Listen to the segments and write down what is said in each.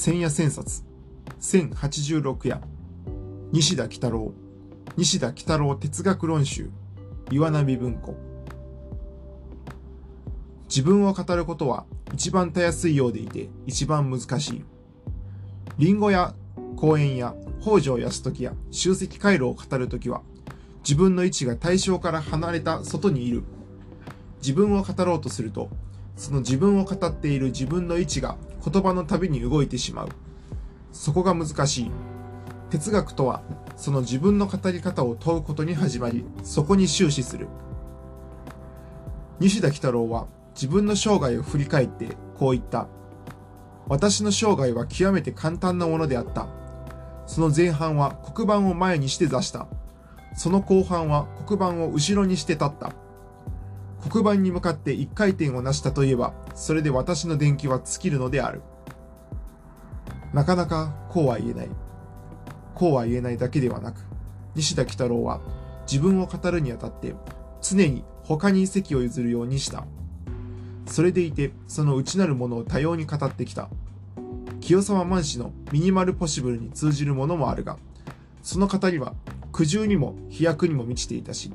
千夜千冊、1086夜、西田喜太郎、西田喜太郎哲学論集、岩波文庫。自分を語ることは一番たやすいようでいて一番難しい。リンゴや公園や北条泰時や集積回路を語るときは自分の位置が対象から離れた外にいる。自分を語ろうとするとその自分を語っている自分の位置が言葉のたびに動いてしまう。そこが難しい。哲学とは、その自分の語り方を問うことに始まり、そこに終始する。西田喜太郎は自分の生涯を振り返ってこう言った。私の生涯は極めて簡単なものであった。その前半は黒板を前にして座した。その後半は黒板を後ろにして立った。黒板に向かって一回転を成したといえば、それで私の電気は尽きるのである。なかなかこうは言えない。こうは言えないだけではなく、西田喜太郎は自分を語るにあたって常に他に席を譲るようにした。それでいて、その内なるものを多様に語ってきた。清沢万氏のミニマルポシブルに通じるものもあるが、その語りは苦渋にも飛躍にも満ちていたし、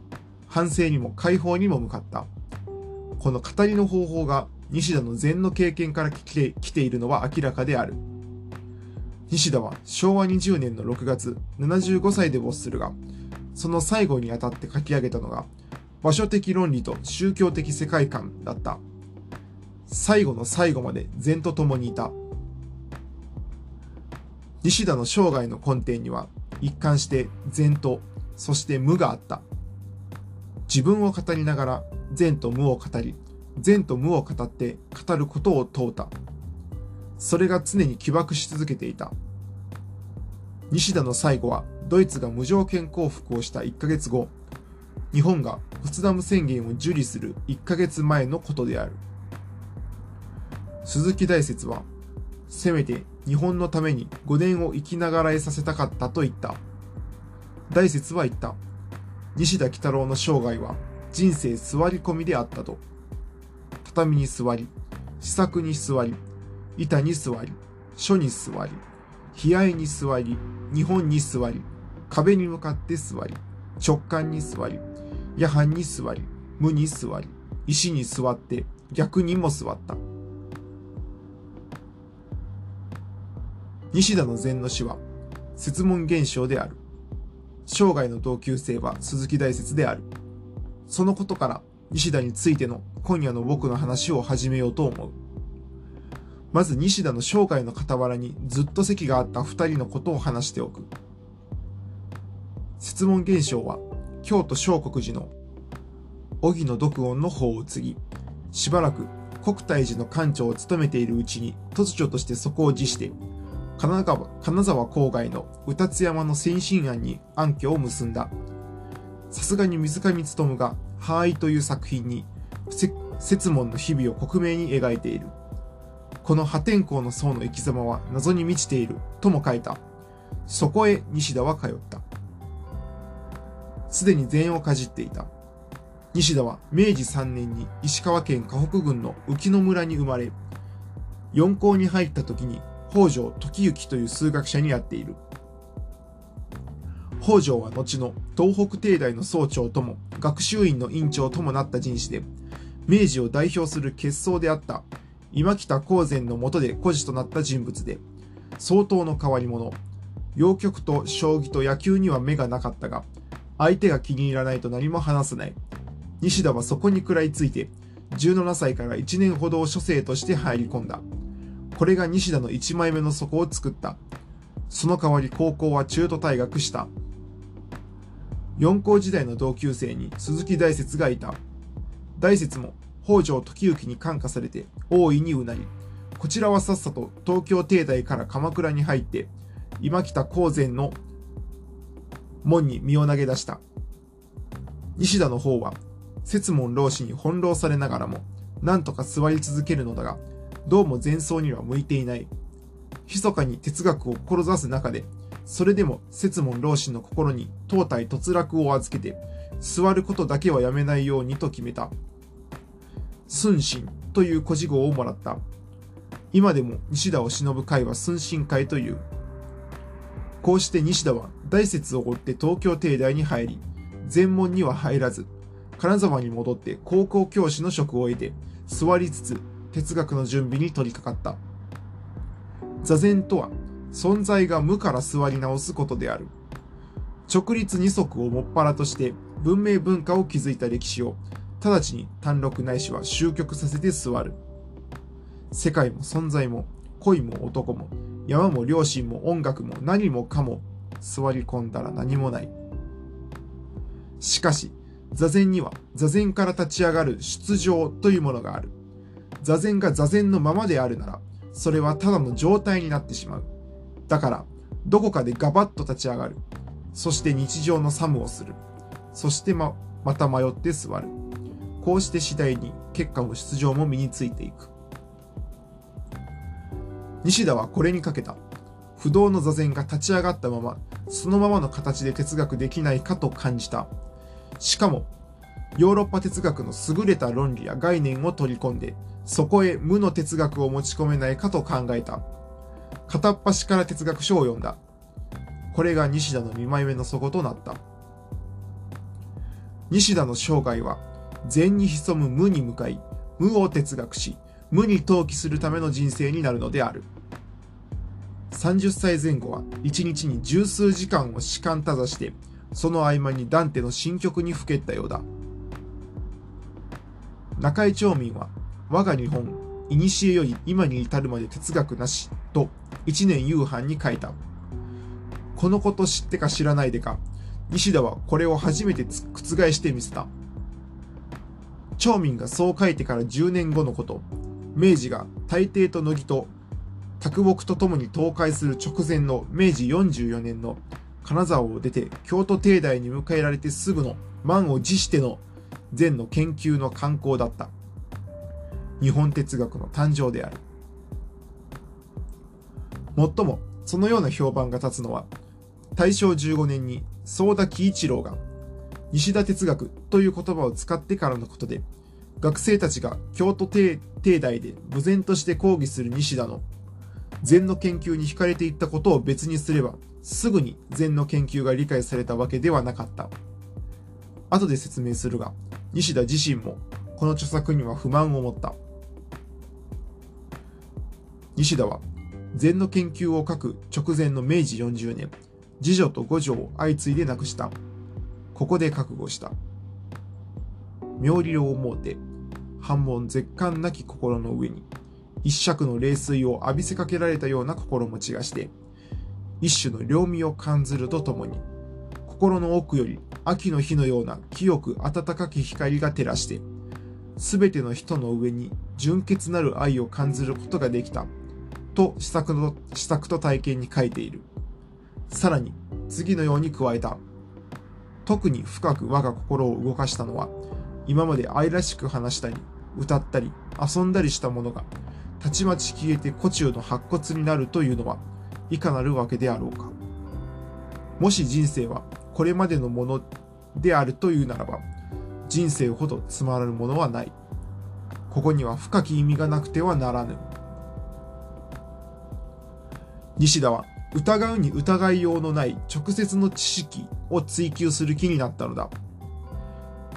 反省にも解放にも向かった。この語りの方法が西田の禅の経験から来て来ているのは明らかである。西田は昭和20年の6月、75歳で没するが、その最後にあたって書き上げたのが、場所的論理と宗教的世界観だった。最後の最後まで禅と共にいた。西田の生涯の根底には、一貫して禅と、そして無があった。自分を語りながら善と無を語り、善と無を語って語ることを問うた。それが常に起爆し続けていた。西田の最後はドイツが無条件降伏をした1ヶ月後、日本がポツダム宣言を受理する1ヶ月前のことである。鈴木大拙は、せめて日本のために5年を生きながらえさせたかったと言った。大拙は言った。西田喜太郎の生涯は人生座り込みであったと。畳に座り、試作に座り、板に座り、書に座り、悲哀に座り、日本に座り、壁に向かって座り、直感に座り、夜半に座り、無に座り、石に座って逆にも座った。西田の禅の死は、説問現象である。生涯の同級生は鈴木大拙である。そのことから西田についての今夜の僕の話を始めようと思う。まず西田の生涯の傍らにずっと席があった二人のことを話しておく。説問現象は京都聖国寺の荻野独音の方を継ぎ、しばらく国体寺の館長を務めているうちに突如としてそこを辞して金沢金沢郊外の宇達山の先進庵に暗居を結んだ。さすがに水上勉が、ハーイという作品に、説問の日々を克明に描いている。この破天荒の層の生き様は謎に満ちている、とも書いた。そこへ西田は通った。すでに全員をかじっていた。西田は明治3年に石川県河北郡の浮野村に生まれ、四校に入った時に北条時行という数学者に会っている。北条は後の東北帝大の総長とも学習院の院長ともなった人士で、明治を代表する傑僧であった今北公然の下で孤児となった人物で、相当の変わり者、洋曲と将棋と野球には目がなかったが、相手が気に入らないと何も話せない。西田はそこに食らいついて、17歳から1年ほどを書生として入り込んだ。これが西田の1枚目の底を作った。その代わり高校は中途退学した。四校時代の同級生に鈴木大拙がいた。大拙も北条時行に感化されて大いにうなり、こちらはさっさと東京帝大から鎌倉に入って、今北高前の門に身を投げ出した。西田の方は、節門老子に翻弄されながらも、なんとか座り続けるのだが、どうも前奏には向いていない。密かに哲学を志す中で、それでも節門老子の心に当体突落を預けて、座ることだけはやめないようにと決めた。寸心という古事号をもらった。今でも西田を忍ぶ会は寸神会という。こうして西田は大説を追って東京帝大に入り、全門には入らず、金沢に戻って高校教師の職を得て、座りつつ哲学の準備に取り掛かった。座禅とは、存在が無から座り直すことである。直立二足をもっぱらとして文明文化を築いた歴史を直ちに単独ないしは終局させて座る。世界も存在も恋も男も山も両親も音楽も何もかも座り込んだら何もない。しかし、座禅には座禅から立ち上がる出場というものがある。座禅が座禅のままであるなら、それはただの状態になってしまう。だから、どこかでガバッと立ち上がる。そして日常のサムをする。そしてま、また迷って座る。こうして次第に結果も出場も身についていく。西田はこれにかけた。不動の座禅が立ち上がったまま、そのままの形で哲学できないかと感じた。しかも、ヨーロッパ哲学の優れた論理や概念を取り込んで、そこへ無の哲学を持ち込めないかと考えた。片っ端から哲学書を読んだ。これが西田の見前目の底となった。西田の生涯は、善に潜む無に向かい、無を哲学し、無に投棄するための人生になるのである。30歳前後は1日に十数時間を士官たざして、その合間にダンテの新曲にふけったようだ。中井町民は、我が日本、古より今に至るまで哲学なし、と一年夕飯に書いた。このこと知ってか知らないでか、西田はこれを初めて覆してみせた。町民がそう書いてから10年後のこと、明治が大抵と乃木と卓木とともに倒壊する直前の明治44年の金沢を出て京都帝大に迎えられてすぐの満を持しての禅の研究の観光だった。日本哲学の誕生である。もっとも、そのような評判が立つのは、大正15年に宗田喜一郎が西田哲学という言葉を使ってからのことで、学生たちが京都帝大で無然として講義する西田の禅の研究に惹かれていったことを別にすれば、すぐに禅の研究が理解されたわけではなかった。後で説明するが、西田自身もこの著作には不満を持った。西田は禅の研究を書く直前の明治40年、次女と五女を相次いで亡くした。ここで覚悟した。妙理を思うて、反問絶感なき心の上に、一尺の冷水を浴びせかけられたような心持ちがして、一種の両身を感ずるとともに、心の奥より秋の日のような清く暖かき光が照らして、すべての人の上に純潔なる愛を感ずることができた、と施策の、施策と体験に書いている。さらに、次のように加えた。特に深く我が心を動かしたのは、今まで愛らしく話したり、歌ったり、遊んだりしたものが、たちまち消えて古中の白骨になるというのは、いかなるわけであろうか。もし人生はこれまでのものであるというならば、人生ほどつまらぬものはない。ここには深き意味がなくてはならぬ。西田は疑うに疑いようのない直接の知識を追求する気になったのだ。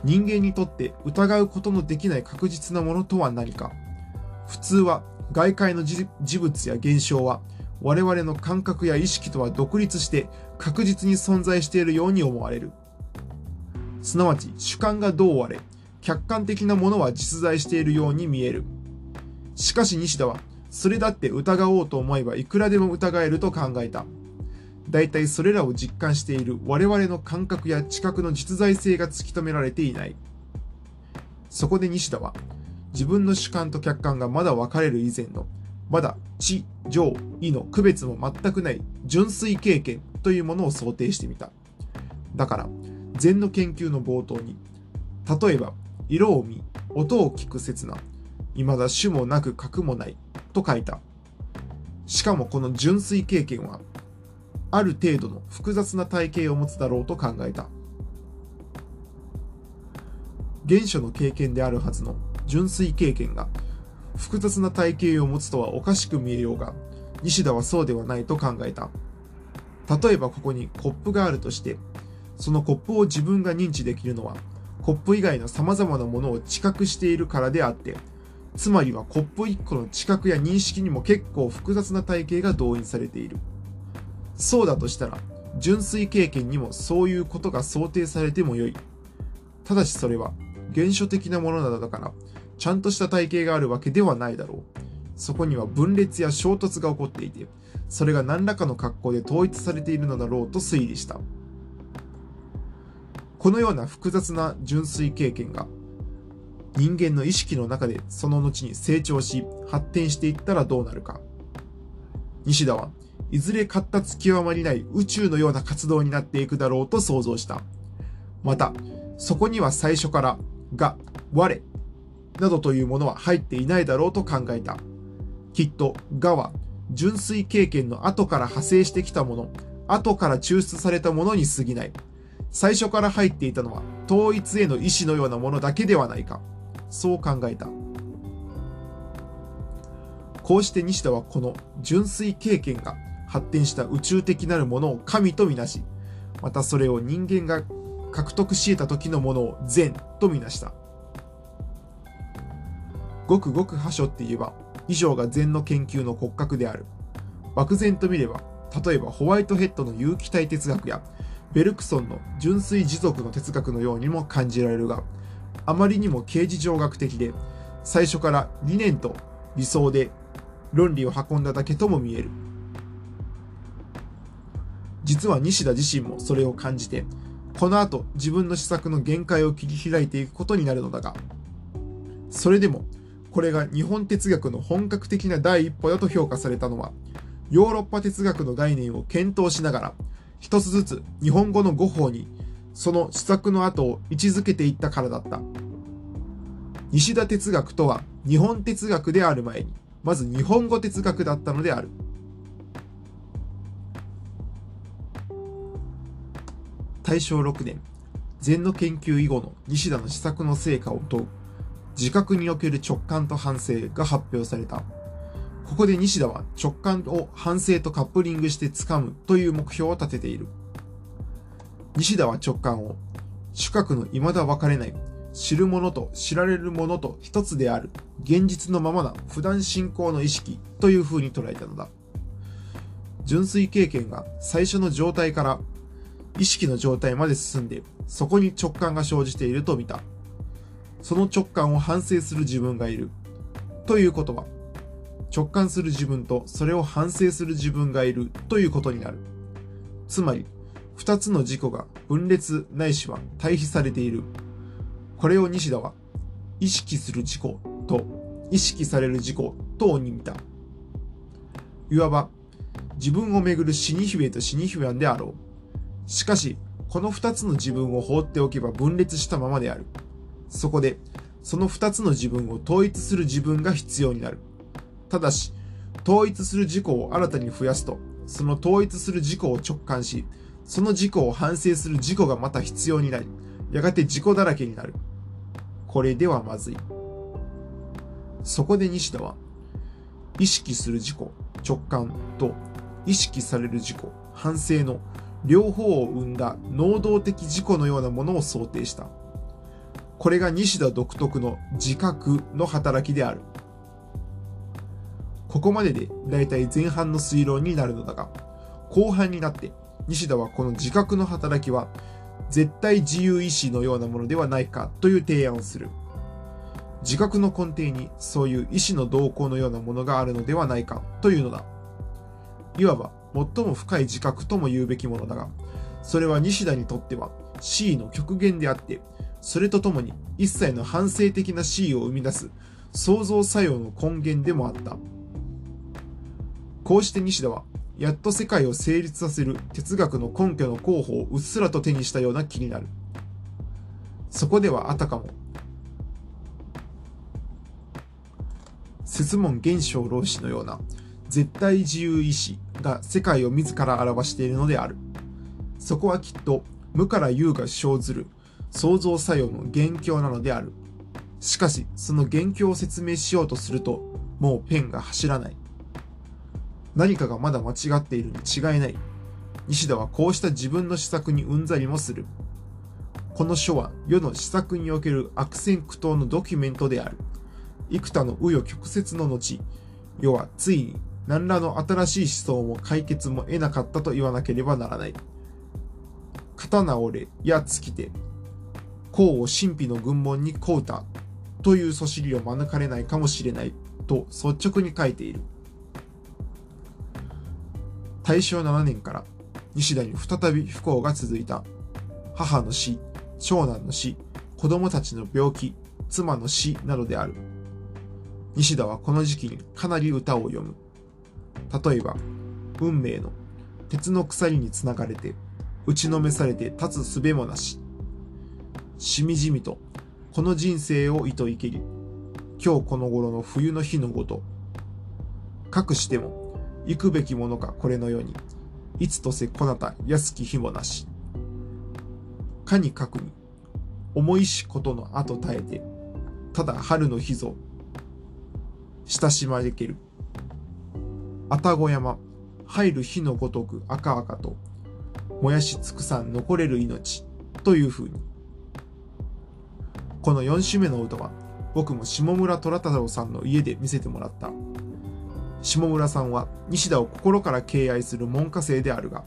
人間にとって疑うことのできない確実なものとは何か。普通は外界の事物や現象は我々の感覚や意識とは独立して確実に存在しているように思われる。すなわち主観がどうあれ、客観的なものは実在しているように見える。しかし西田は、それだって疑おうと思えばいくらでも疑えると考えた。大体それらを実感している我々の感覚や知覚の実在性が突き止められていない。そこで西田は、自分の主観と客観がまだ分かれる以前の、まだ知、情、意の区別も全くない純粋経験というものを想定してみた。だから、禅の研究の冒頭に、例えば、色を見、音を聞く刹那、未だ種もなく格もない、と書いた。しかもこの純粋経験は、ある程度の複雑な体系を持つだろうと考えた。原初の経験であるはずの純粋経験が、複雑な体型を持つとはおかしく見えようが、西田はそうではないと考えた。例えばここにコップがあるとして、そのコップを自分が認知できるのは、コップ以外の様々なものを知覚しているからであって、つまりはコップ1個の知覚や認識にも結構複雑な体系が動員されている。そうだとしたら、純粋経験にもそういうことが想定されてもよい。ただしそれは原初的なものなのだから、ちゃんとした体系があるわけではないだろう。そこには分裂や衝突が起こっていて、それが何らかの格好で統一されているのだろうと推理した。このような複雑な純粋経験が人間の意識の中でその後に成長し発展していったらどうなるか。西田はいずれ発達極まりない宇宙のような活動になっていくだろうと想像した。また、そこには最初からが、我、などというものは入っていないだろうと考えた。きっと、がは純粋経験の後から派生してきたもの、後から抽出されたものに過ぎない。最初から入っていたのは統一への意志のようなものだけではないか。そう考えた。こうして西田はこの純粋経験が発展した宇宙的なるものを神とみなし、またそれを人間が獲得し得た時のものを善とみなした。ごくごく破書って言えば、以上が禅の研究の骨格である。漠然と見れば、例えばホワイトヘッドの有機体哲学や、ベルクソンの純粋持続の哲学のようにも感じられるが、あまりにも刑事上学的で、最初から理念と理想で論理を運んだだけとも見える。実は西田自身もそれを感じて、この後自分の施策の限界を切り開いていくことになるのだが、それでもこれが日本哲学の本格的な第一歩だと評価されたのは、ヨーロッパ哲学の概念を検討しながら、一つずつ日本語の語法にその施策の後を位置づけていったからだった。西田哲学とは日本哲学である前に、まず日本語哲学だったのである。大正6年、禅の研究以後の西田の施策の成果を問う自覚における直感と反省が発表された。ここで西田は直感を反省とカップリングして掴むという目標を立てている。西田は直感を主格の未だ分かれない知るものと知られるものと一つである現実のままな普段進行の意識という風に捉えたのだ。純粋経験が最初の状態から意識の状態まで進んでそこに直感が生じていると見た。その直感を反省する自分がいる。ということは、直感する自分とそれを反省する自分がいるということになる。つまり、二つの自己が分裂ないしは対比されている。これを西田は、意識する自己と意識される自己とに見た。いわば、自分をめぐる死に姫と死に姫であろう。しかし、この二つの自分を放っておけば分裂したままである。そこで、その二つの自分を統一する自分が必要になる。ただし、統一する自己を新たに増やすと、その統一する自己を直感し、その自己を反省する自己がまた必要になり、やがて自己だらけになる。これではまずい。そこで西田は、意識する自己、直感と意識される自己、反省の両方を生んだ能動的自己のようなものを想定した。これが西田独特の自覚の働きである。ここまででだいたい前半の推論になるのだが、後半になって西田はこの自覚の働きは絶対自由意志のようなものではないかという提案をする。自覚の根底にそういう意志の動向のようなものがあるのではないかというのだ。いわば最も深い自覚とも言うべきものだが、それは西田にとっては C の極限であって、それとともに一切の反省的な C を生み出す創造作用の根源でもあった。こうして西田は、やっと世界を成立させる哲学の根拠の候補をうっすらと手にしたような気になる。そこではあたかも、節門現象老子のような絶対自由意志が世界を自ら表しているのである。そこはきっと無から有が生ずる創造作用の元凶なのである。しかし、その元凶を説明しようとすると、もうペンが走らない。何かがまだ間違っているに違いない。西田はこうした自分の施策にうんざりもする。この書は世の施策における悪戦苦闘のドキュメントである。幾多の紆余曲折の後、世はついに何らの新しい思想も解決も得なかったと言わなければならない。刀折れや尽きて、功を神秘の軍門にこうたというそしりを免れないかもしれないと率直に書いている。大正7年から西田に再び不幸が続いた。母の死、長男の死、子供たちの病気、妻の死などである。西田はこの時期にかなり歌を読む。例えば、運命の鉄の鎖につながれて、打ちのめされて立つすべもなし。しみじみと、この人生を糸生けり、今日この頃の冬の日のごと。かくしても、行くべきものかこれのように、いつとせこなた安き日もなし。かにかくに、重いしことの後耐えて、ただ春の日ぞ、親しまれける。愛宕山、入る日のごとく赤々と、燃やし尽くさん残れる命、という風に。この4種目の歌は、僕も下村虎太郎さんの家で見せてもらった。下村さんは西田を心から敬愛する門下生であるが、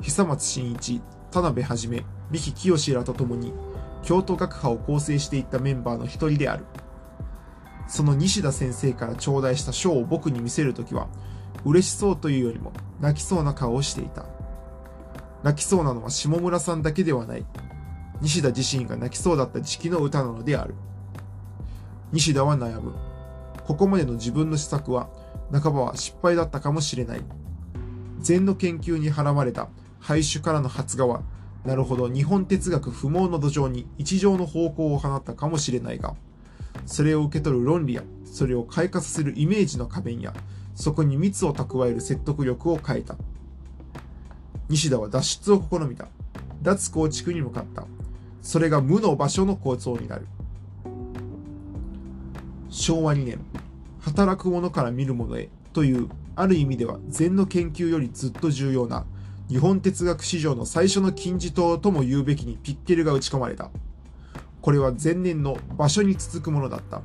久松真一、田辺はじめ、三木清らと共に、京都学派を構成していったメンバーの一人である。その西田先生から頂戴した書を僕に見せるときは、嬉しそうというよりも泣きそうな顔をしていた。泣きそうなのは下村さんだけではない。西田自身が泣きそうだった時期の歌なのである。西田は悩む。ここまでの自分の施策は、半ばは失敗だったかもしれない。禅の研究に払われた廃種からの発芽は、なるほど日本哲学不毛の土壌に一条の方向を放ったかもしれないが、それを受け取る論理や、それを開花させるイメージの仮面や、そこに蜜を蓄える説得力を変えた。西田は脱出を試みた。脱構築に向かった。それが無の場所の構造になる。昭和2年、働く者から見る者へという、ある意味では禅の研究よりずっと重要な日本哲学史上の最初の金字塔とも言うべきにピッケルが打ち込まれた。これは前年の場所に続くものだった。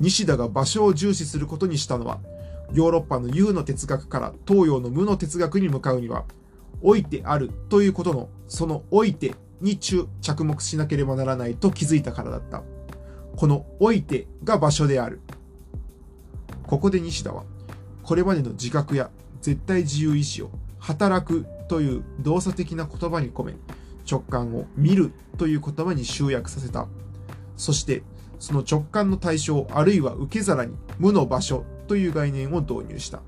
西田が場所を重視することにしたのは、ヨーロッパの有の哲学から東洋の無の哲学に向かうには、老いてあるということの、その老いてに着目しなければならないと気づいたからだった。この老いてが場所である。ここで西田は、これまでの自覚や絶対自由意志を働くという動作的な言葉に込め、直感を見るという言葉に集約させた。そして、その直感の対象あるいは受け皿に無の場所という概念を導入した。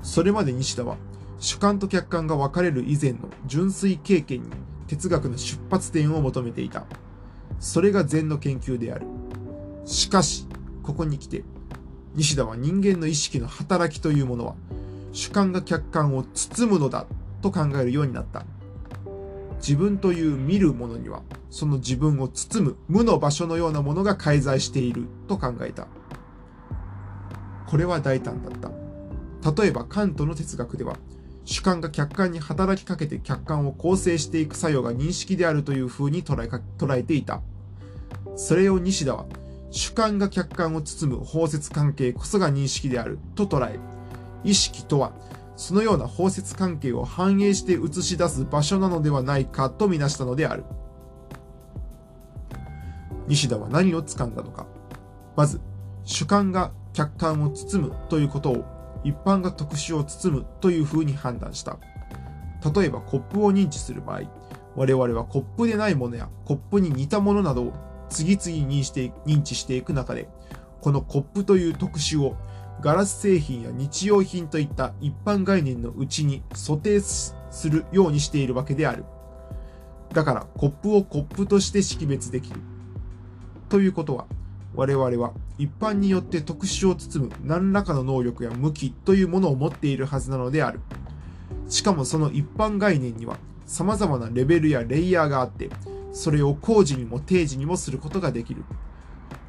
それまで西田は主観と客観が分かれる以前の純粋経験に哲学の出発点を求めていた。それが禅の研究である。しかし、ここに来て、西田は人間の意識の働きというものは、主観が客観を包むのだと考えるようになった。自分という見るものには、その自分を包む無の場所のようなものが介在していると考えた。これは大胆だった。例えばカントの哲学では、主観が客観に働きかけて客観を構成していく作用が認識であるという風に捉え捉えていた。それを西田は、主観が客観を包む包摂関係こそが認識であると捉え、意識とはそのような包摂関係を反映して映し出す場所なのではないかとみなしたのである。西田は何を掴んだのか。まず、主観が客観を包むということを一般が特殊を包むというふうに判断した。例えばコップを認知する場合、我々はコップでないものやコップに似たものなどを次々に認知していく中で、このコップという特殊をガラス製品や日用品といった一般概念のうちに素定するようにしているわけである。だからコップをコップとして識別できる。ということは、我々は一般によって特殊を包む何らかの能力や向きというものを持っているはずなのである。しかもその一般概念には様々なレベルやレイヤーがあって、それを工事にも定時にもすることができる。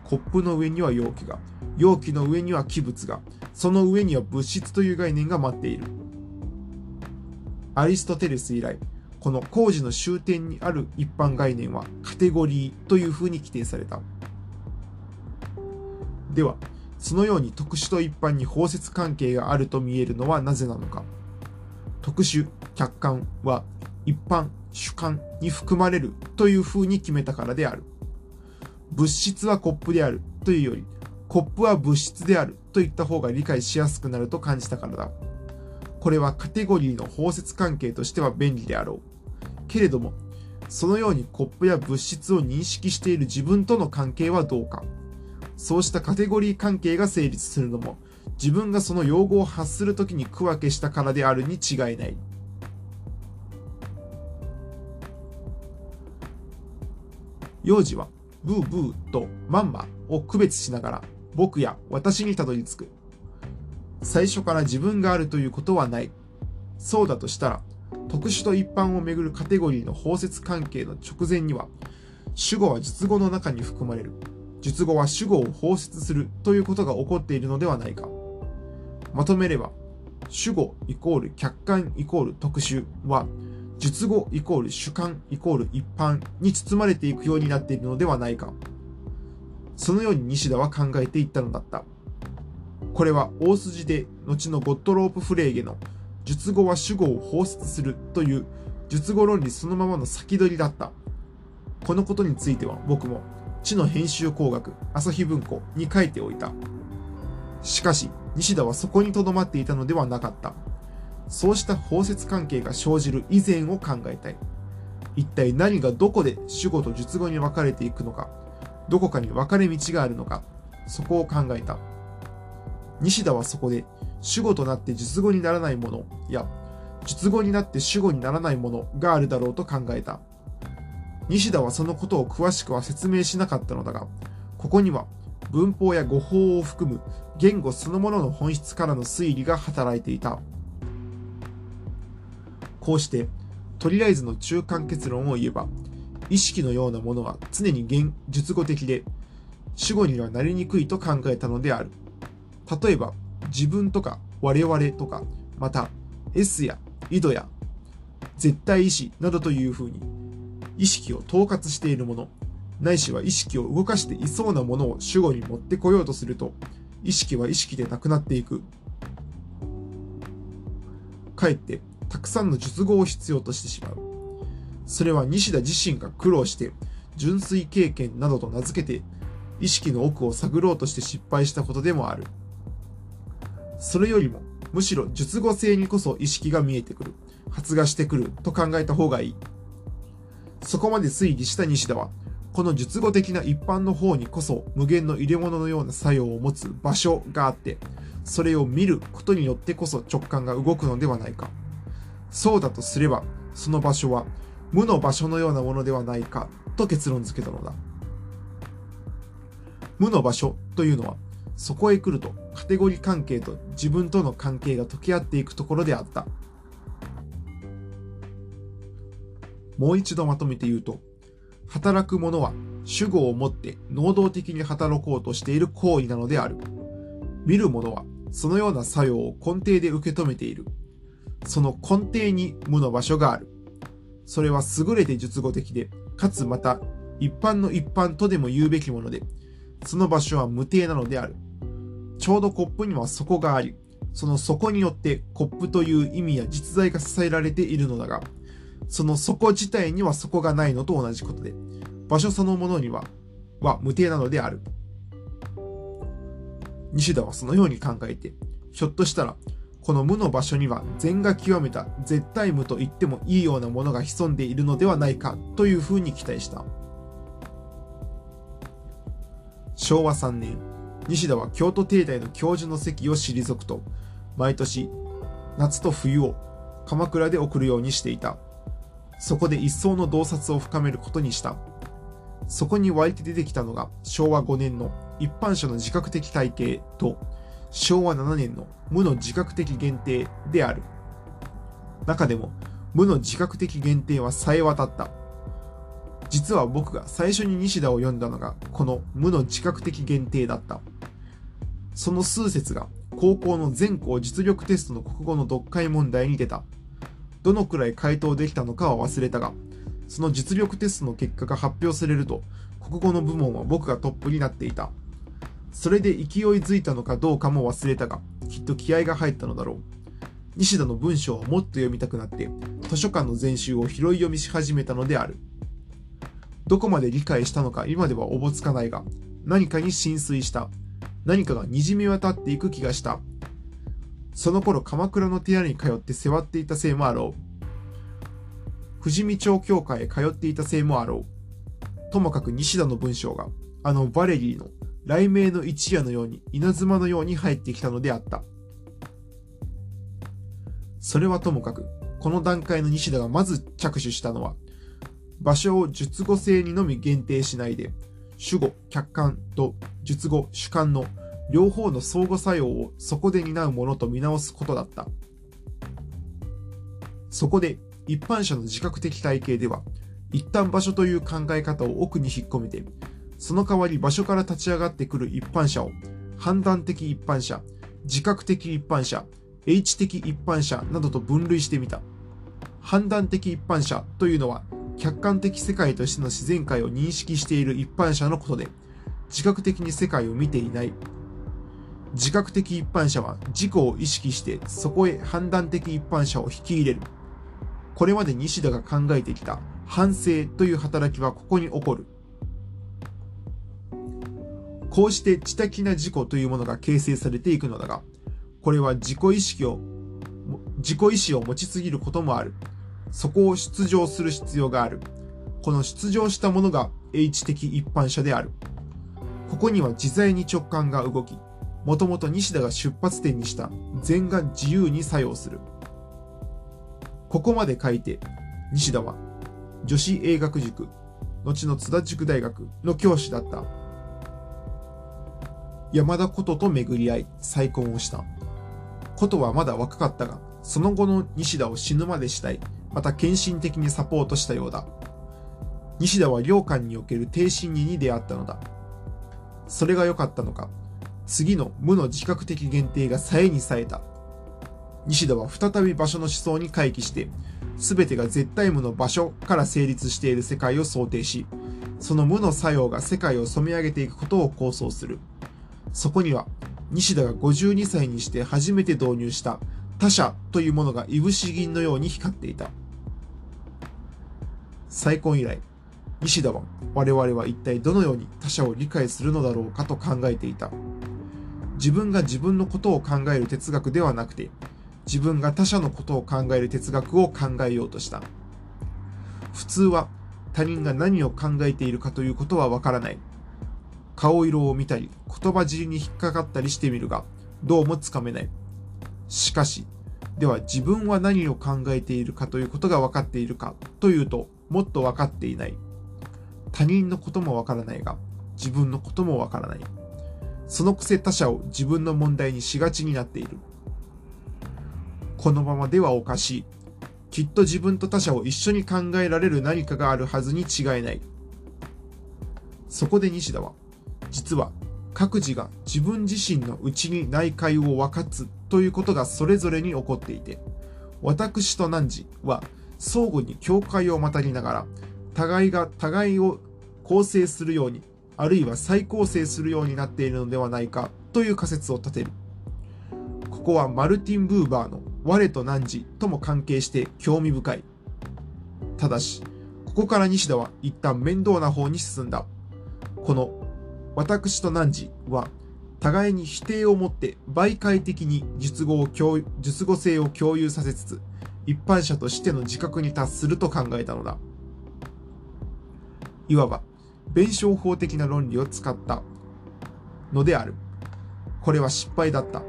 コップの上には容器が、容器の上には器物が、その上には物質という概念が待っている。アリストテレス以来、この工事の終点にある一般概念はカテゴリーというふうに規定された。では、そのように特殊と一般に包摂関係があると見えるのはなぜなのか。特殊、客観は一般、主観に含まれるというふうに決めたからである。物質はコップであるというより、コップは物質であるといった方が理解しやすくなると感じたからだ。これはカテゴリーの包摂関係としては便利であろう。けれども、そのようにコップや物質を認識している自分との関係はどうか。そうしたカテゴリー関係が成立するのも、自分がその用語を発するときに区分けしたからであるに違いない。幼児はブーブーとマンマを区別しながら僕や私にたどり着く。最初から自分があるということはない。そうだとしたら、特殊と一般をめぐるカテゴリーの包摂関係の直前には、主語は述語の中に含まれる。述語は主語を包摂するということが起こっているのではないか。まとめれば、主語イコール客観イコール特殊は、述語イコール主観イコール一般に包まれていくようになっているのではないか。そのように西田は考えていったのだった。これは大筋で後のゴットロープフレーゲの述語は主語を放出するという述語論理そのままの先取りだった。このことについては僕も知の編集工学朝日文庫に書いておいた。しかし西田はそこに留まっていたのではなかった。そうした包摂関係が生じる以前を考えたい。一体何がどこで主語と述語に分かれていくのか、どこかに分かれ道があるのか、そこを考えた。西田はそこで主語となって述語にならないものや述語になって主語にならないものがあるだろうと考えた。西田はそのことを詳しくは説明しなかったのだが、ここには文法や語法を含む言語そのものの本質からの推理が働いていた。こうして、とりあえずの中間結論を言えば、意識のようなものは常に言述語的で、主語にはなりにくいと考えたのである。例えば、自分とか我々とか、また S や井戸や絶対意志などというふうに、意識を統括しているもの、ないしは意識を動かしていそうなものを主語に持ってこようとすると、意識は意識でなくなっていく。かえってたくさんの述語を必要としてしまう。それは西田自身が苦労して、純粋経験などと名付けて、意識の奥を探ろうとして失敗したことでもある。それよりも、むしろ述語性にこそ意識が見えてくる、発芽してくると考えた方がいい。そこまで推理した西田は、この述語的な一般の方にこそ無限の入れ物のような作用を持つ場所があって、それを見ることによってこそ直感が動くのではないか。そうだとすれば、その場所は無の場所のようなものではないかと結論付けたのだ。無の場所というのは、そこへ来るとカテゴリー関係と自分との関係が溶け合っていくところであった。もう一度まとめて言うと、働く者は主語を持って能動的に働こうとしている行為なのである。見る者はそのような作用を根底で受け止めている。その根底に無の場所がある。それは優れて述語的で、かつまた一般の一般とでも言うべきもので、その場所は無定なのである。ちょうどコップには底があり、その底によってコップという意味や実在が支えられているのだが、その底自体には底がないのと同じことで、場所そのものには、は無定なのである。西田はそのように考えて、ひょっとしたらこの無の場所には善が極めた絶対無と言ってもいいようなものが潜んでいるのではないかというふうに期待した。昭和3年、西田は京都帝大の教授の席を退くと、毎年、夏と冬を鎌倉で送るようにしていた。そこで一層の洞察を深めることにした。そこに湧いて出てきたのが昭和5年の一般書の自覚的体系と昭和7年の無の自覚的限定である。中でも、無の自覚的限定は冴え渡った。実は僕が最初に西田を読んだのがこの無の自覚的限定だった。その数節が高校の全校実力テストの国語の読解問題に出た。どのくらい回答できたのかは忘れたが、その実力テストの結果が発表されると、国語の部門は僕がトップになっていた。それで勢いづいたのかどうかも忘れたが、きっと気合が入ったのだろう。西田の文章をもっと読みたくなって、図書館の全集を拾い読みし始めたのである。どこまで理解したのか今ではおぼつかないが、何かに浸水した。何かが滲み渡っていく気がした。その頃鎌倉の寺に通って世話っていたせいもあろう。富士見町教会へ通っていたせいもあろう。ともかく西田の文章が、あのバレリーの雷鳴の一夜のように稲妻のように入ってきたのであった。それはともかく、この段階の西田がまず着手したのは、場所を述語性にのみ限定しないで、主語、客観と述語、主観の両方の相互作用をそこで担うものと見直すことだった。そこで一般者の自覚的体系では、一旦場所という考え方を奥に引っ込めて、その代わり場所から立ち上がってくる一般者を、判断的一般者、自覚的一般者、H 的一般者などと分類してみた。判断的一般者というのは、客観的世界としての自然界を認識している一般者のことで、自覚的に世界を見ていない。自覚的一般者は自己を意識してそこへ判断的一般者を引き入れる。これまで西田が考えてきた反省という働きはここに起こる。こうして知的な自己というものが形成されていくのだが、これは自己意識を、自己意志を持ちすぎることもある。そこを出場する必要がある。この出場したものが H 的一般者である。ここには自在に直感が動き、もともと西田が出発点にした禅が自由に作用する。ここまで書いて、西田は女子英学塾、後の津田塾大学の教師だった。山田こと巡り合い、再婚をした。ことはまだ若かったが、その後の西田を死ぬまでしたい、また献身的にサポートしたようだ。西田は良寛における低心理に出会ったのだ。それが良かったのか、次の無の自覚的限定が冴えに冴えた。西田は再び場所の思想に回帰して、すべてが絶対無の場所から成立している世界を想定し、その無の作用が世界を染め上げていくことを構想する。そこには、西田が52歳にして初めて導入した他者というものがいぶし銀のように光っていた。再婚以来、西田は我々は一体どのように他者を理解するのだろうかと考えていた。自分が自分のことを考える哲学ではなくて、自分が他者のことを考える哲学を考えようとした。普通は他人が何を考えているかということはわからない。顔色を見たり、言葉尻に引っかかったりしてみるが、どうもつかめない。しかし、では自分は何を考えているかということが分かっているかというと、もっと分かっていない。他人のことも分からないが、自分のことも分からない。そのくせ他者を自分の問題にしがちになっている。このままではおかしい。きっと自分と他者を一緒に考えられる何かがあるはずに違いない。そこで西田は、実は各自が自分自身の内に内界を分かつということがそれぞれに起こっていて、私と汝は相互に境界をまたりながら、互いが互いを構成するように、あるいは再構成するようになっているのではないかという仮説を立てる。ここはマルティン・ブーバーの我と汝とも関係して興味深い。ただし、ここから西田は一旦面倒な方に進んだ。この私と汝は互いに否定をもって媒介的に術語を共術語性を共有させつつ一般者としての自覚に達すると考えたのだ。いわば弁証法的な論理を使ったのである。これは失敗だった。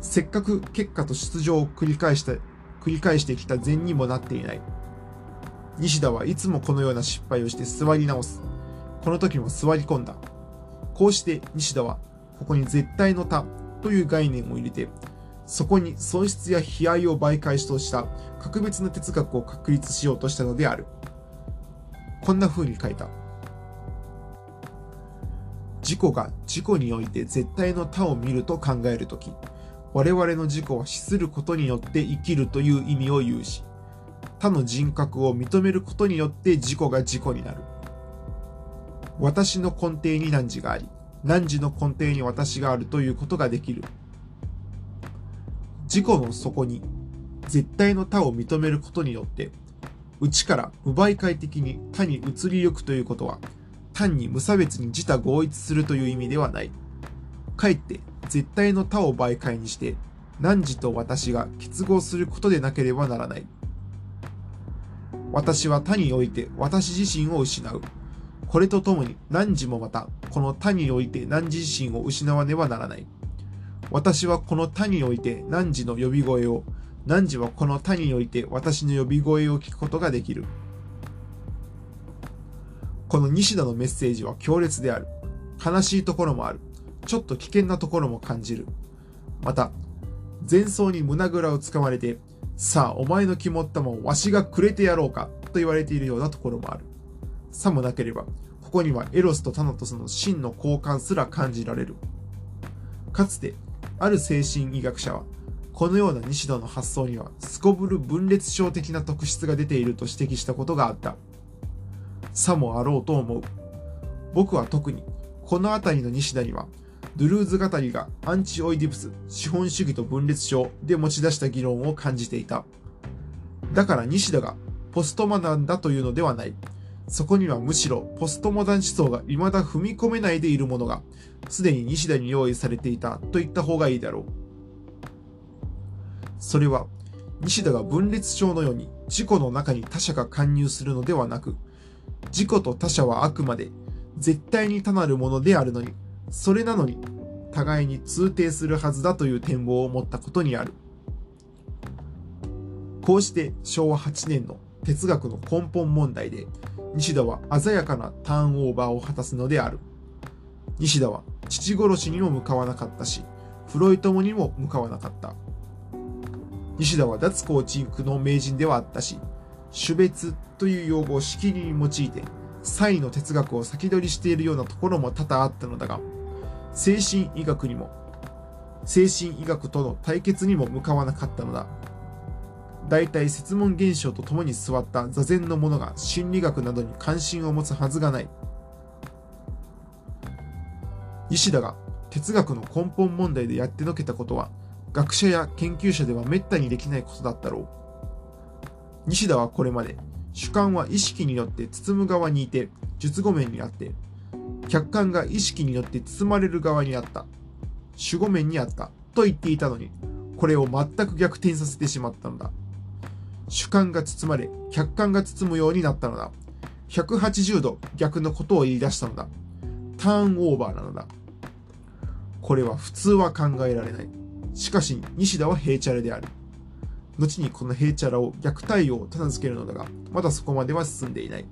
せっかく結果と出場を繰り返した、繰り返してきた善にもなっていない。西田はいつもこのような失敗をして座り直す。この時も座り込んだ。こうして西田は、ここに絶対の他という概念を入れて、そこに損失や悲哀を媒介とした格別な哲学を確立しようとしたのである。こんな風に書いた。自己が自己において絶対の他を見ると考えるとき、我々の自己は死することによって生きるという意味を有し、他の人格を認めることによって自己が自己になる。私の根底に汝があり、汝の根底に私があるということができる。自己の底に絶対の他を認めることによって、内から無媒介的に他に移りゆくということは、単に無差別に自他合一するという意味ではない。かえって絶対の他を媒介にして、汝と私が結合することでなければならない。私は他において私自身を失う。これとともに汝もまた、この他において汝自身を失わねばならない。私はこの他において汝の呼び声を、汝はこの他において私の呼び声を聞くことができる。この西田のメッセージは強烈である。悲しいところもある。ちょっと危険なところも感じる。また、前奏に胸ぐらをつかまれて、さあ、お前の肝っ玉をわしがくれてやろうか、と言われているようなところもある。さもなければ、ここにはエロスとタナトスの真の交換すら感じられる。かつて、ある精神医学者は、このような西田の発想には、すこぶる分裂症的な特質が出ていると指摘したことがあった。さもあろうと思う。僕は特に、この辺りの西田には、ドゥルーズ語りがアンチオイディプス、資本主義と分裂症で持ち出した議論を感じていた。だから西田がポストマダンだというのではない。そこにはむしろポストモダン思想が未だ踏み込めないでいるものが、すでに西田に用意されていたと言った方がいいだろう。それは、西田が分裂症のように自己の中に他者が介入するのではなく、自己と他者はあくまで絶対に他なるものであるのに、それなのに互いに通底するはずだという展望を持ったことにある。こうして昭和8年の哲学の根本問題で西田は鮮やかなターンオーバーを果たすのである。西田は父殺しにも向かわなかったし、フロイトモにも向かわなかった。西田は脱構築の名人ではあったし、種別という用語をしきりに用いて、才の哲学を先取りしているようなところも多々あったのだが、精神医学にも、精神医学との対決にも向かわなかったのだ。大体説問現象と共に座った座禅の者が心理学などに関心を持つはずがない。西田が哲学の根本問題でやってのけたことは、学者や研究者では滅多にできないことだったろう。西田はこれまで、主観は意識によって包む側にいて、術後面にあって、客観が意識によって包まれる側にあった。守護面にあった。と言っていたのに、これを全く逆転させてしまったのだ。主観が包まれ、客観が包むようになったのだ。180度逆のことを言い出したのだ。ターンオーバーなのだ。これは普通は考えられない。しかし、西田はヘイチャラである。後にこのヘイチャラを逆対応と名付けるのだが、まだそこまでは進んでいない。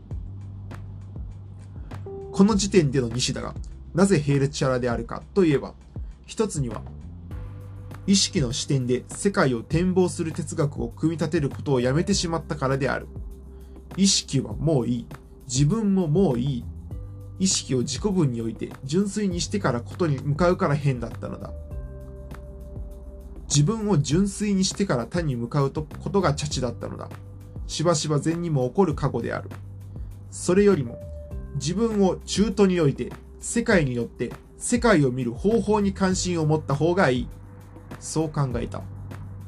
この時点での西田がなぜヘイチャラであるかといえば、一つには、意識の視点で世界を展望する哲学を組み立てることをやめてしまったからである。意識はもういい。自分ももういい。意識を自己分において純粋にしてからことに向かうから変だったのだ。自分を純粋にしてから他に向かうとことが茶地だったのだ。しばしば善にも起こる過去である。それよりも、自分を中途において、世界によって世界を見る方法に関心を持った方がいい。そう考えた。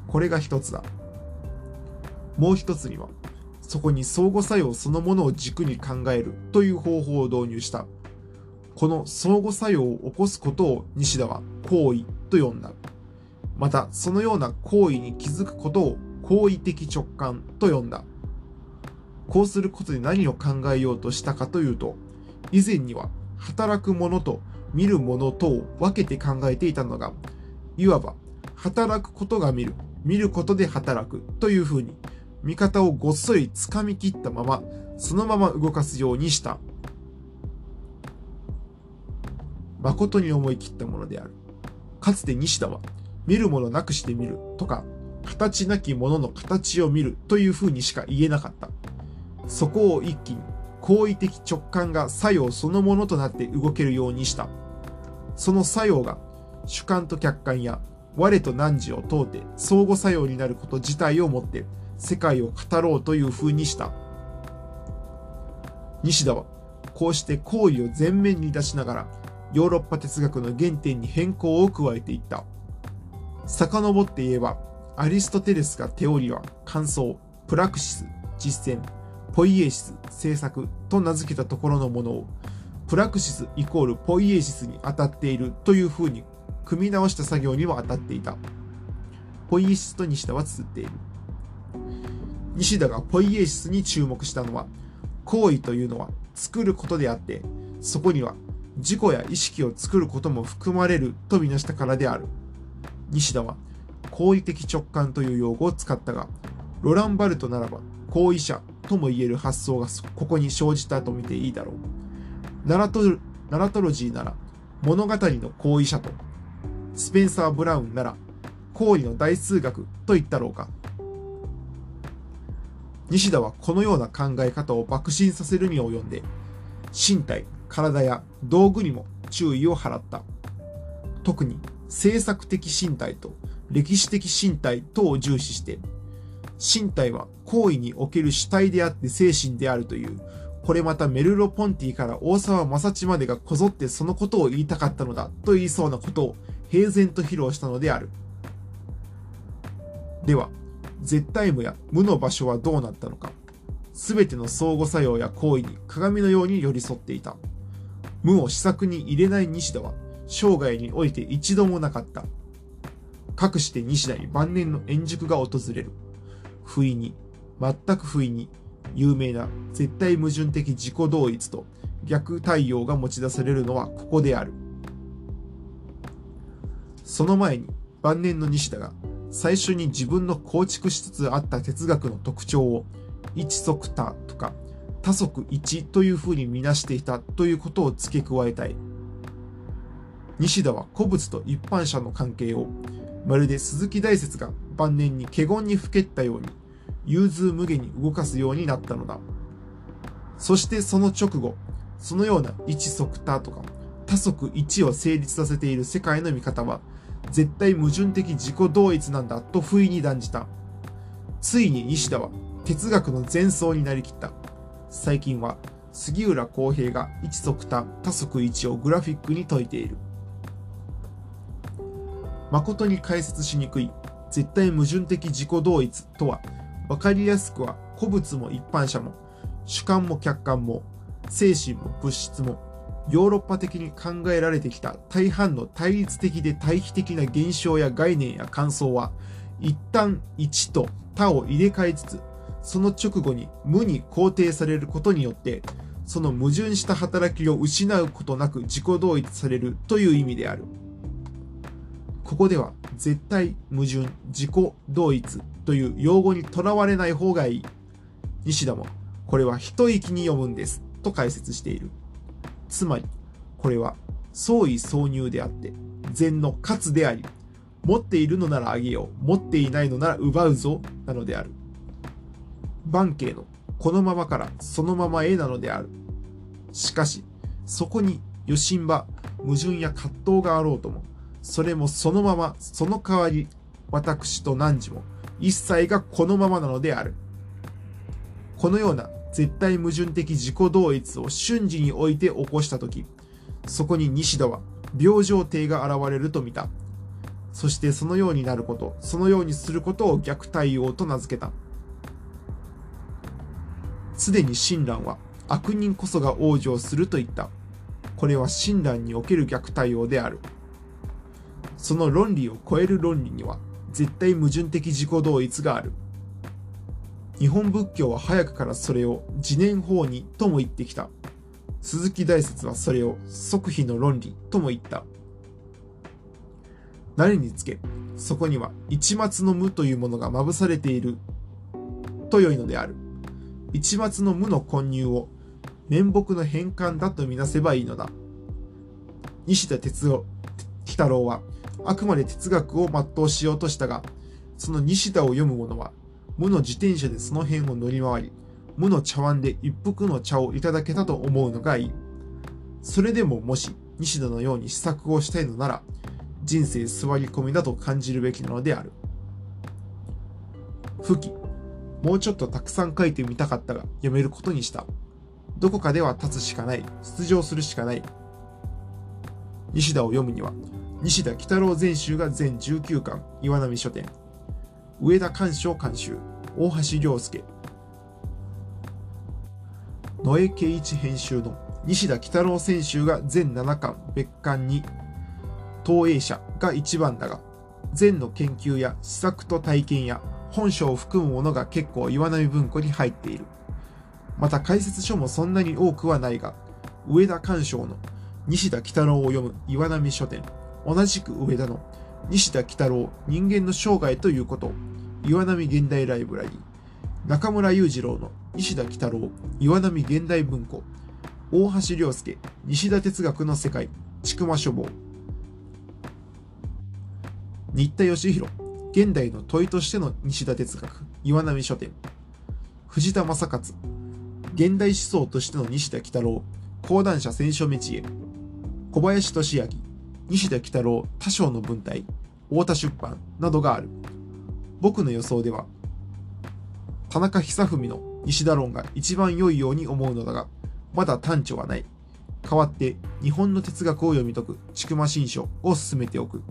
これが一つだ。もう一つには、そこに相互作用そのものを軸に考えるという方法を導入した。この相互作用を起こすことを西田は行為と呼んだ。また、そのような行為に気づくことを行為的直感と呼んだ。こうすることで何を考えようとしたかというと、以前には働くものと見るものとを分けて考えていたのが、いわば働くことが見る、見ることで働くというふうに、見方をごっそり掴み切ったまま、そのまま動かすようにした。誠に思い切ったものである。かつて西田は、見るものなくして見るとか、形なきものの形を見るというふうにしか言えなかった。そこを一気に行為的直感が作用そのものとなって動けるようにした。その作用が主観と客観や我と汝を問うて相互作用になること自体をもって世界を語ろうという風にした。西田はこうして行為を前面に出しながらヨーロッパ哲学の原点に変更を加えていった。遡って言えば、アリストテレスがテオリア、感想、プラクシス、実践、ポイエシス、政策と名付けたところのものを、プラクシスイコールポイエシスに当たっているという風に組み直した作業にも当たっていた。ポイエシスと西田は綴っている。西田がポイエシスに注目したのは、行為というのは作ることであって、そこには自己や意識を作ることも含まれるとみなしたからである。西田は行為的直感という用語を使ったが、ロランバルトならば行為者とも言える発想がここに生じたと見ていいだろう。ナラトナラトロジーなら物語の行為者と、スペンサー・ブラウンなら行為の大数学と言ったろうか。西田はこのような考え方を爆心させるに及んで、身体、体や道具にも注意を払った。特に政策的身体と歴史的身体等を重視して、身体は行為における主体であって精神であるという、これまたメルロ・ポンティから大沢正知までがこぞってそのことを言いたかったのだと言いそうなことを平然と披露したのである。では、絶対無や無の場所はどうなったのか。すべての相互作用や行為に鏡のように寄り添っていた。無を試作に入れない西田は、生涯において一度もなかった。かくして西田に晩年の円熟が訪れる。不意に、全く不意に、有名な絶対矛盾的自己同一と逆対応が持ち出されるのはここである。その前に晩年の西田が最初に自分の構築しつつあった哲学の特徴を一足多とか多足一というふうに見なしていたということを付け加えたい。西田は古物と一般者の関係をまるで鈴木大拙が晩年に華厳にふけったように融通無下に動かすようになったのだ。そしてその直後、そのような一足多とか多足一を成立させている世界の見方は絶対矛盾的自己同一なんだと不意に断じた。ついに西田は哲学の前奏になりきった。最近は杉浦公平が一足多多足一をグラフィックに説いている。誠に解説しにくい絶対矛盾的自己同一とは、わかりやすくは古物も一般者も主観も客観も精神も物質もヨーロッパ的に考えられてきた大半の対立的で対比的な現象や概念や感想は、一旦1と他を入れ替えつつ、その直後に無に肯定されることによって、その矛盾した働きを失うことなく自己同一されるという意味である。ここでは絶対矛盾、自己同一という用語にとらわれない方がいい。西田も、これは一息に読むんです、と解説している。つまり、これは相違挿入であって、善の勝であり、持っているのならあげよう、持っていないのなら奪うぞ、なのである。万慶のこのままからそのままへなのである。しかし、そこに余震場、矛盾や葛藤があろうとも、それもそのまま、その代わり、私と汝も、一切がこのままなのである。このような絶対矛盾的自己同一を瞬時において起こしたとき、そこに西田は病状定が現れると見た。そしてそのようになること、そのようにすることを逆対応と名付けた。すでに親鸞は悪人こそが往生すると言った。これは親鸞における逆対応である。その論理を超える論理には絶対矛盾的自己同一がある。日本仏教は早くからそれを自念法にとも言ってきた。鈴木大拙はそれを即非の論理とも言った。何につけ、そこには一末の無というものがまぶされていると良いのである。一末の無の混入を面目の変換だとみなせばいいのだ。西田哲夫、太郎はあくまで哲学を全うしようとしたが、その西田を読む者は無の自転車でその辺を乗り回り、無の茶碗で一服の茶をいただけたと思うのがいい。それでももし西田のように試作をしたいのなら、人生座り込みだと感じるべきなのである。不記。もうちょっとたくさん書いてみたかったが、やめることにした。どこかでは立つしかない。出場するしかない。西田を読むには、西田喜太郎全集が全19巻、岩波書店。上田鑑賞監修、大橋良介。野江圭一編集の西田喜太郎選集が全7巻別巻に、東映社が一番だが、全の研究や施策と体験や本書を含むものが結構岩波文庫に入っている。また解説書もそんなに多くはないが、上田鑑賞の西田喜太郎を読む岩波書店、同じく上田の西田喜太郎人間の生涯ということ、岩波現代ライブラリー、中村裕次郎の西田喜太郎岩波現代文庫、大橋良介西田哲学の世界、千曲書房、新田義弘現代の問いとしての西田哲学、岩波書店。藤田正勝、現代思想としての西田喜太郎、講談社選書道へ。小林俊明、西田喜太郎多少の文体、太田出版などがある。僕の予想では、田中久文の西田論が一番良いように思うのだが、まだ単調はない。代わって日本の哲学を読み解く千曲新書を進めておく。